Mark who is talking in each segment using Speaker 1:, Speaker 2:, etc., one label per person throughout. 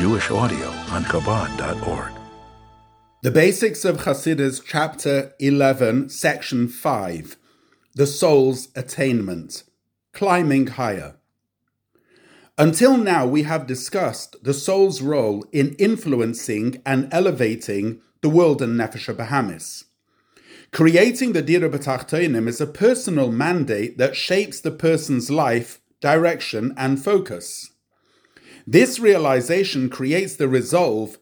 Speaker 1: Jewish audio on Chabad.org.
Speaker 2: The Basics of Chassidus, Chapter 11, Section 5 The Soul's Attainment Climbing Higher. Until now, we have discussed the soul's role in influencing and elevating the world and Nefesh Bahamis. Creating the Dira B'Tachtoinim is a personal mandate that shapes the person's life, direction, and focus. This realization creates the resolve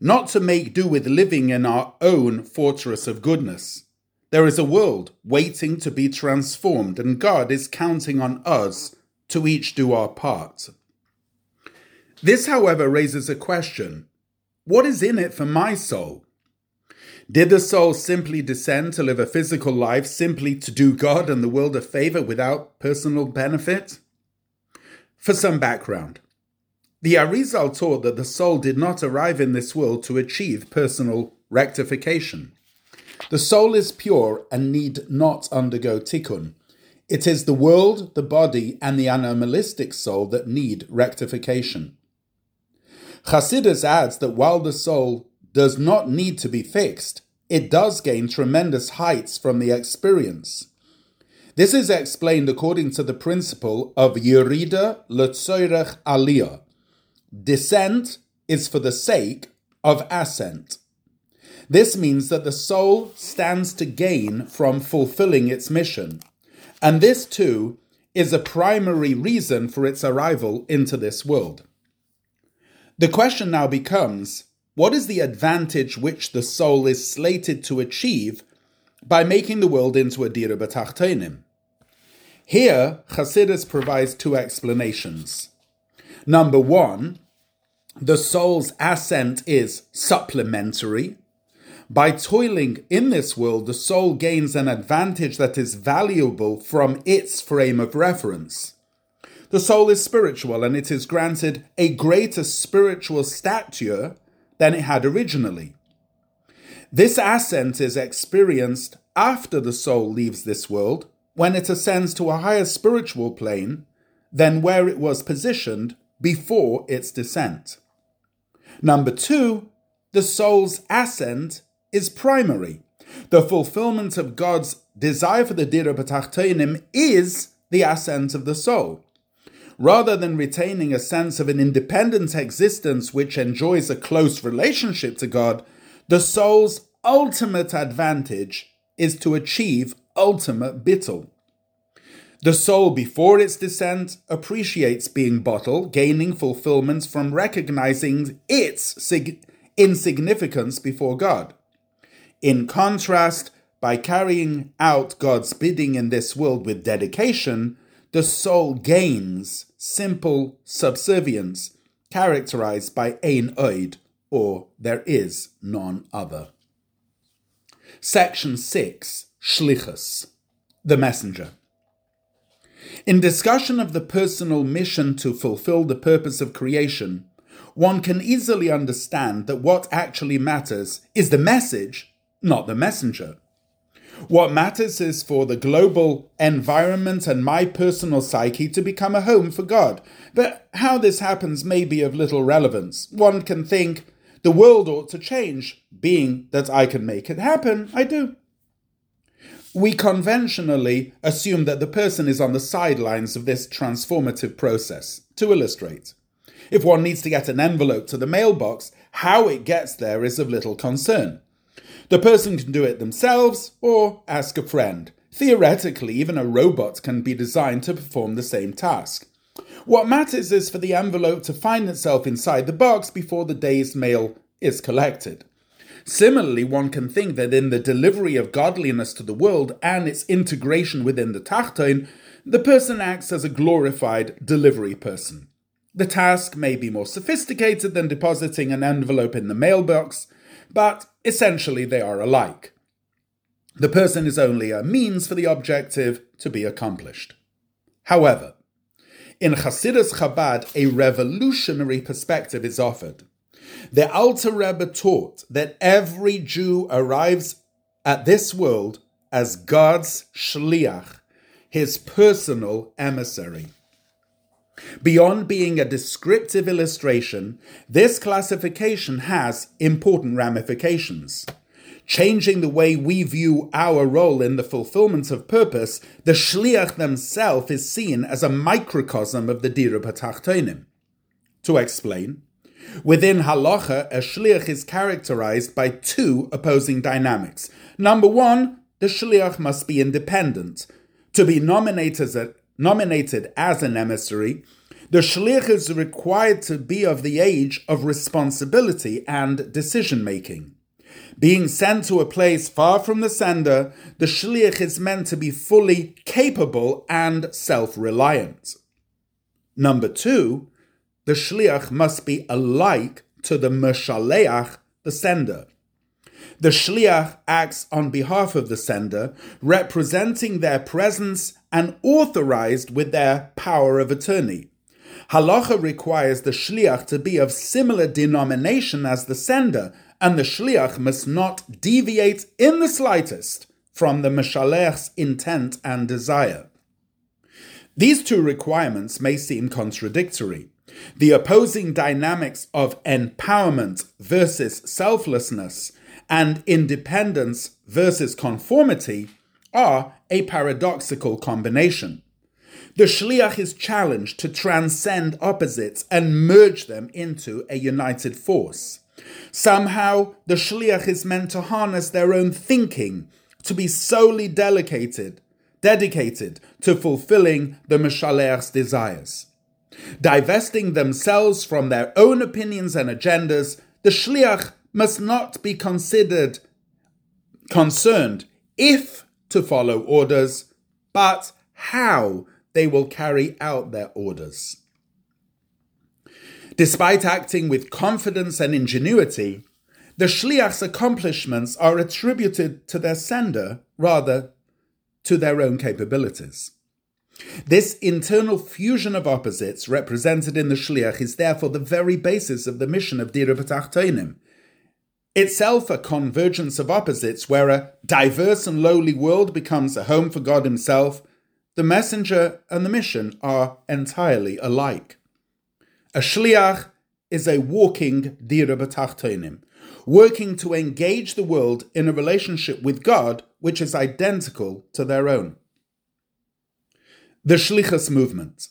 Speaker 2: not to make do with living in our own fortress of goodness. There is a world waiting to be transformed, and God is counting on us to each do our part. This, however, raises a question What is in it for my soul? Did the soul simply descend to live a physical life simply to do God and the world a favor without personal benefit? For some background, the Arizal taught that the soul did not arrive in this world to achieve personal rectification. The soul is pure and need not undergo tikkun. It is the world, the body, and the animalistic soul that need rectification. Chasidus adds that while the soul does not need to be fixed, it does gain tremendous heights from the experience. This is explained according to the principle of Yerida Letzoirech Aliyah. Descent is for the sake of ascent. This means that the soul stands to gain from fulfilling its mission. And this too is a primary reason for its arrival into this world. The question now becomes what is the advantage which the soul is slated to achieve by making the world into a Dira B'Tachtonim? Here, Chasidus provides two explanations. Number one, the soul's ascent is supplementary, by toiling in this world, the soul gains an advantage that is valuable from its frame of reference. The soul is spiritual and it is granted a greater spiritual stature than it had originally. This ascent is experienced after the soul leaves this world, when it ascends to a higher spiritual plane than where it was positioned before its descent. Number two, the soul's ascent is primary. The fulfillment of God's desire for the Dira B'Tachtoinim is the ascent of the soul. Rather than retaining a sense of an independent existence which enjoys a close relationship to God, the soul's ultimate advantage is to achieve ultimate bittul. The soul, before its descent, appreciates being bittul, gaining fulfillment from recognizing its sig- insignificance before God. In contrast, by carrying out God's bidding in this world with dedication, the soul gains simple subservience, characterized by ein oid, or there is none other. Section 6 Shlichus, the messenger. In discussion of the personal mission to fulfill the purpose of creation, one can easily understand that what actually matters is the message not the messenger. What matters is for the global environment and my personal psyche to become a home for God. But how this happens may be of little relevance. One can think, the world ought to change, being that I can make it happen, I do. We conventionally assume that the person is on the sidelines of this transformative process. To illustrate, if one needs to get an envelope to the mailbox, how it gets there is of little concern. The person can do it themselves or ask a friend. Theoretically, even a robot can be designed to perform the same task. What matters is for the envelope to find itself inside the box before the day's mail is collected. Similarly, one can think that in the delivery of godliness to the world and its integration within the Tachton, the person acts as a glorified delivery person. The task may be more sophisticated than depositing an envelope in the mailbox, but essentially they are alike. The person is only a means for the objective to be accomplished. However, in Hasidus Chabad, a revolutionary perspective is offered. The Alter Rebbe taught that every Jew arrives at this world as God's shliach, his personal emissary. Beyond being a descriptive illustration, this classification has important ramifications. Changing the way we view our role in the fulfillment of purpose, the Shliach themselves is seen as a microcosm of the Dira B'Tachtonim. To explain, within Halacha, a Shliach is characterized by two opposing dynamics. Number one, the Shliach must be independent. To be nominated as, a, nominated as an emissary, the Shliach is required to be of the age of responsibility and decision making. Being sent to a place far from the sender, the Shliach is meant to be fully capable and self reliant. Number two, the Shliach must be alike to the Meshaleach, the sender. The Shliach acts on behalf of the sender, representing their presence and authorized with their power of attorney. Halacha requires the Shliach to be of similar denomination as the sender, and the Shliach must not deviate in the slightest from the Meshalech's intent and desire. These two requirements may seem contradictory. The opposing dynamics of empowerment versus selflessness and independence versus conformity are a paradoxical combination. The Shliach is challenged to transcend opposites and merge them into a united force. Somehow, the Shliach is meant to harness their own thinking, to be solely dedicated, dedicated to fulfilling the Meshalech's desires. Divesting themselves from their own opinions and agendas, the Shliach must not be considered concerned if to follow orders, but how they will carry out their orders. Despite acting with confidence and ingenuity, the Shliach's accomplishments are attributed to their sender rather to their own capabilities. This internal fusion of opposites represented in the Shliach is therefore the very basis of the mission of Dira B'Tachtonim, itself a convergence of opposites where a diverse and lowly world becomes a home for God Himself, the messenger and the mission are entirely alike. A shliach is a walking dira b'tachtonim, working to engage the world in a relationship with God which is identical to their own. The Shlichus movement.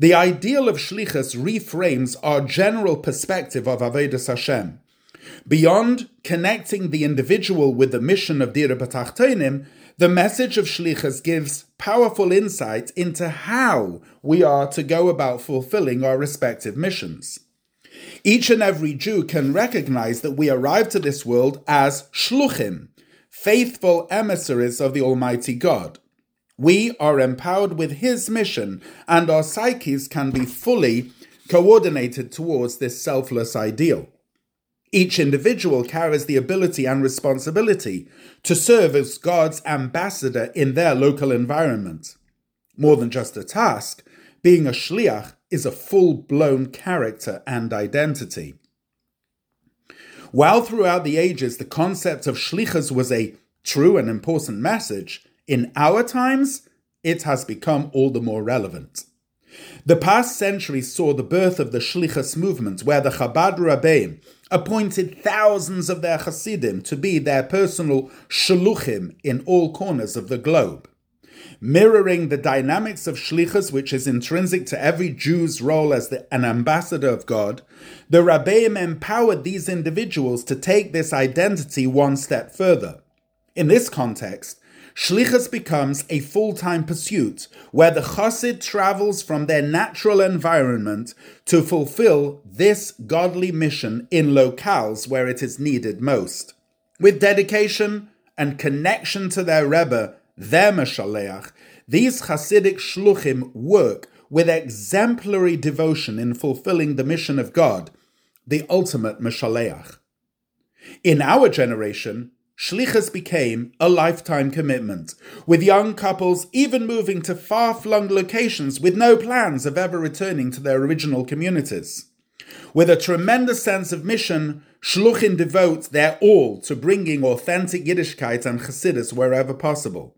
Speaker 2: The ideal of Shlichus reframes our general perspective of Avodas Hashem. Beyond connecting the individual with the mission of Dira B'Tachtonim, the message of Shlichus gives powerful insight into how we are to go about fulfilling our respective missions. Each and every Jew can recognize that we arrive to this world as shluchim, faithful emissaries of the Almighty God. We are empowered with His mission, and our psyches can be fully coordinated towards this selfless ideal. Each individual carries the ability and responsibility to serve as God's ambassador in their local environment. More than just a task, being a shliach is a full blown character and identity. While throughout the ages the concept of shlichus was a true and important message, in our times it has become all the more relevant. The past century saw the birth of the Shlichus movement, where the Chabad Rabbeim appointed thousands of their Hasidim to be their personal Shluchim in all corners of the globe. Mirroring the dynamics of Shlichus, which is intrinsic to every Jew's role as the, an ambassador of God, the Rabbeim empowered these individuals to take this identity one step further. In this context, Shlichus becomes a full time pursuit where the chassid travels from their natural environment to fulfill this godly mission in locales where it is needed most. With dedication and connection to their Rebbe, their Meshaleach, these chassidic Shluchim work with exemplary devotion in fulfilling the mission of God, the ultimate Meshaleach. In our generation, Shlichus became a lifetime commitment, with young couples even moving to far flung locations with no plans of ever returning to their original communities. With a tremendous sense of mission, Shluchim devote their all to bringing authentic Yiddishkeit and Chassidus wherever possible.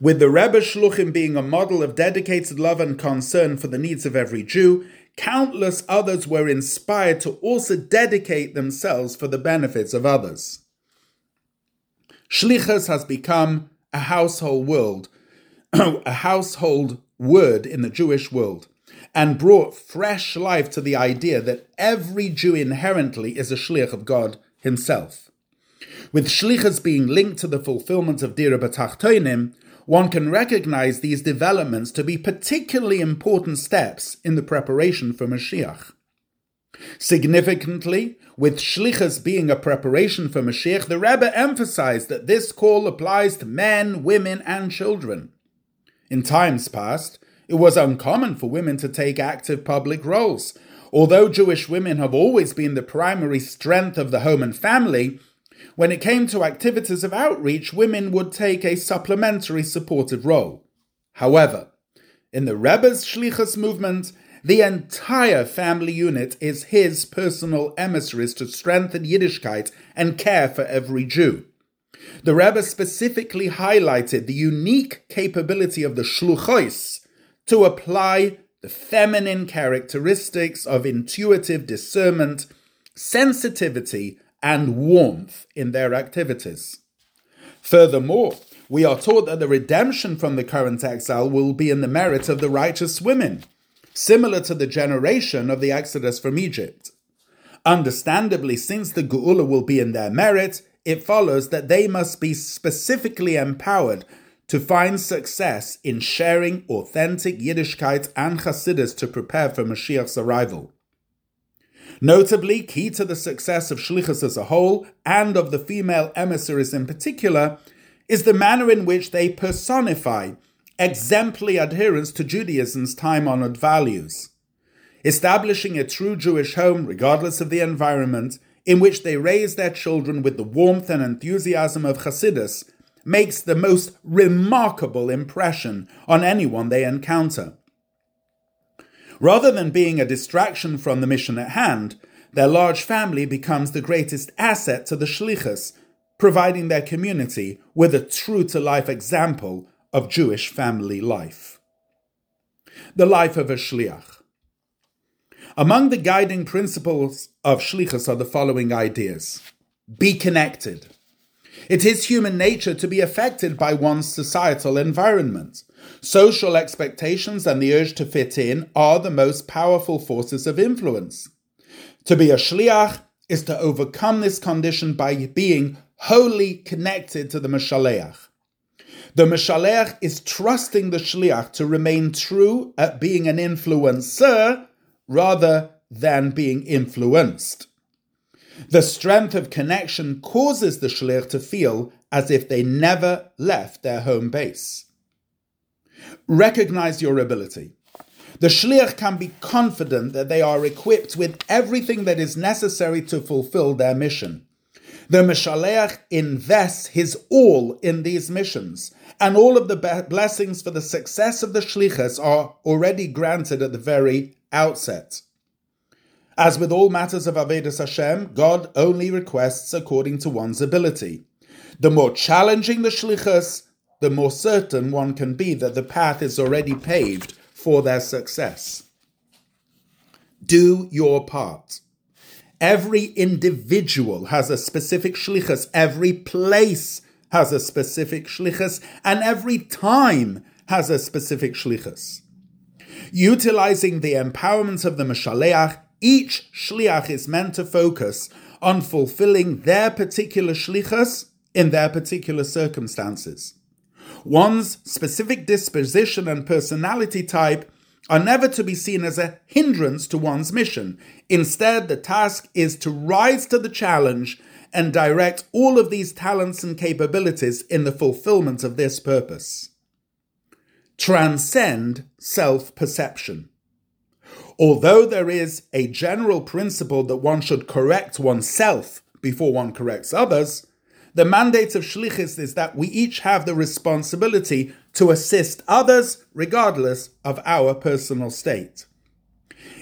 Speaker 2: With the Rebbe Shluchim being a model of dedicated love and concern for the needs of every Jew, countless others were inspired to also dedicate themselves for the benefits of others. Shlichus has become a household world, a household word in the Jewish world, and brought fresh life to the idea that every Jew inherently is a shliach of God himself. With shlichus being linked to the fulfillment of Dira B'Tachtoinim, one can recognize these developments to be particularly important steps in the preparation for Mashiach. Significantly, with Shlichus being a preparation for Mashiach, the Rebbe emphasized that this call applies to men, women, and children. In times past, it was uncommon for women to take active public roles. Although Jewish women have always been the primary strength of the home and family, when it came to activities of outreach, women would take a supplementary supportive role. However, in the Rebbe's Shlichus movement, the entire family unit is his personal emissaries to strengthen Yiddishkeit and care for every Jew. The Rebbe specifically highlighted the unique capability of the Shluchos to apply the feminine characteristics of intuitive discernment, sensitivity, and warmth in their activities. Furthermore, we are taught that the redemption from the current exile will be in the merit of the righteous women, similar to the generation of the exodus from Egypt. Understandably, since the Geula will be in their merit, it follows that they must be specifically empowered to find success in sharing authentic Yiddishkeit and Chassidus to prepare for Mashiach's arrival. Notably, key to the success of Shlichus as a whole, and of the female emissaries in particular, is the manner in which they personify exemplary adherence to Judaism's time honored values. Establishing a true Jewish home, regardless of the environment, in which they raise their children with the warmth and enthusiasm of Hasidus, makes the most remarkable impression on anyone they encounter. Rather than being a distraction from the mission at hand, their large family becomes the greatest asset to the shlichus, providing their community with a true to life example of Jewish family life. The life of a shliach. Among the guiding principles of shlichus are the following ideas be connected. It is human nature to be affected by one's societal environment. Social expectations and the urge to fit in are the most powerful forces of influence. To be a shliach is to overcome this condition by being wholly connected to the mashaleach. The mashaleach is trusting the shliach to remain true at being an influencer rather than being influenced. The strength of connection causes the shliach to feel as if they never left their home base. Recognize your ability. The shliach can be confident that they are equipped with everything that is necessary to fulfill their mission. The Mishaleach invests his all in these missions, and all of the blessings for the success of the shlichus are already granted at the very outset. As with all matters of Avodas Hashem, God only requests according to one's ability. The more challenging the shlichus, the more certain one can be that the path is already paved for their success. Do your part. Every individual has a specific shlichus, every place has a specific shlichus, and every time has a specific shlichus. Utilizing the empowerment of the Mashaleach, each shliach is meant to focus on fulfilling their particular shlichus in their particular circumstances. One's specific disposition and personality type are never to be seen as a hindrance to one's mission. Instead, the task is to rise to the challenge and direct all of these talents and capabilities in the fulfillment of this purpose. Transcend self perception. Although there is a general principle that one should correct oneself before one corrects others, the mandate of Shlichus is that we each have the responsibility to assist others regardless of our personal state.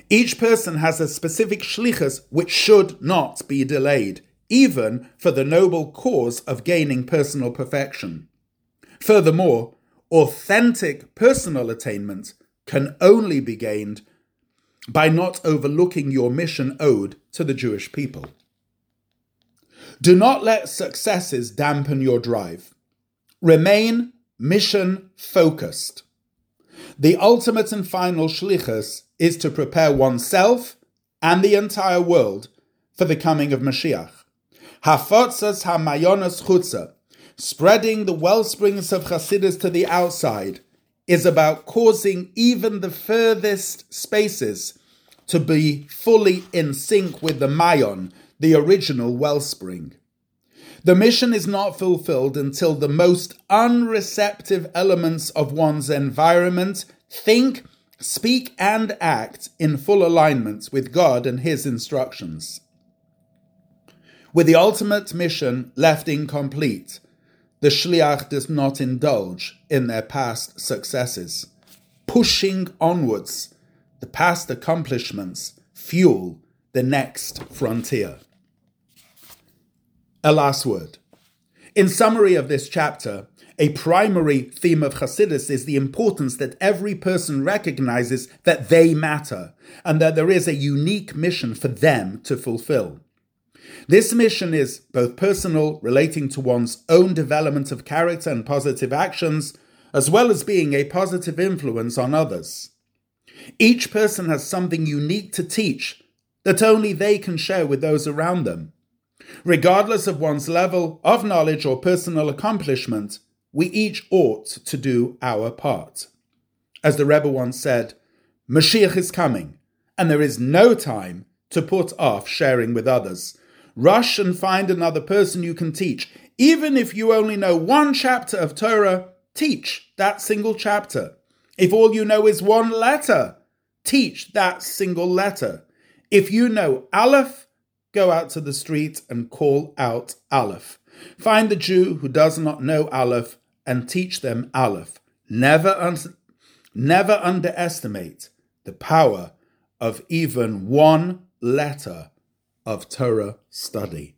Speaker 2: Each person has a specific Shlichus which should not be delayed, even for the noble cause of gaining personal perfection. Furthermore, authentic personal attainment can only be gained by not overlooking your mission owed to the Jewish people. Do not let successes dampen your drive. Remain mission focused. The ultimate and final shlichus is to prepare oneself and the entire world for the coming of Mashiach. Hafotzas hamayonas chutza, spreading the well springs of Chassidus to the outside, is about causing even the furthest spaces to be fully in sync with the Mayon, the original wellspring. The mission is not fulfilled until the most unreceptive elements of one's environment think, speak, and act in full alignment with God and His instructions. With the ultimate mission left incomplete, the Shliach does not indulge in their past successes. Pushing onwards, the past accomplishments fuel the next frontier. A last word. In summary of this chapter, a primary theme of Hasidus is the importance that every person recognizes that they matter and that there is a unique mission for them to fulfill. This mission is both personal, relating to one's own development of character and positive actions, as well as being a positive influence on others. Each person has something unique to teach that only they can share with those around them. Regardless of one's level of knowledge or personal accomplishment, we each ought to do our part. As the Rebbe once said, Mashiach is coming, and there is no time to put off sharing with others. Rush and find another person you can teach. Even if you only know one chapter of Torah, teach that single chapter. If all you know is one letter, teach that single letter. If you know Aleph, go out to the street and call out Aleph. Find the Jew who does not know Aleph and teach them Aleph. Never, un- never underestimate the power of even one letter of Torah study.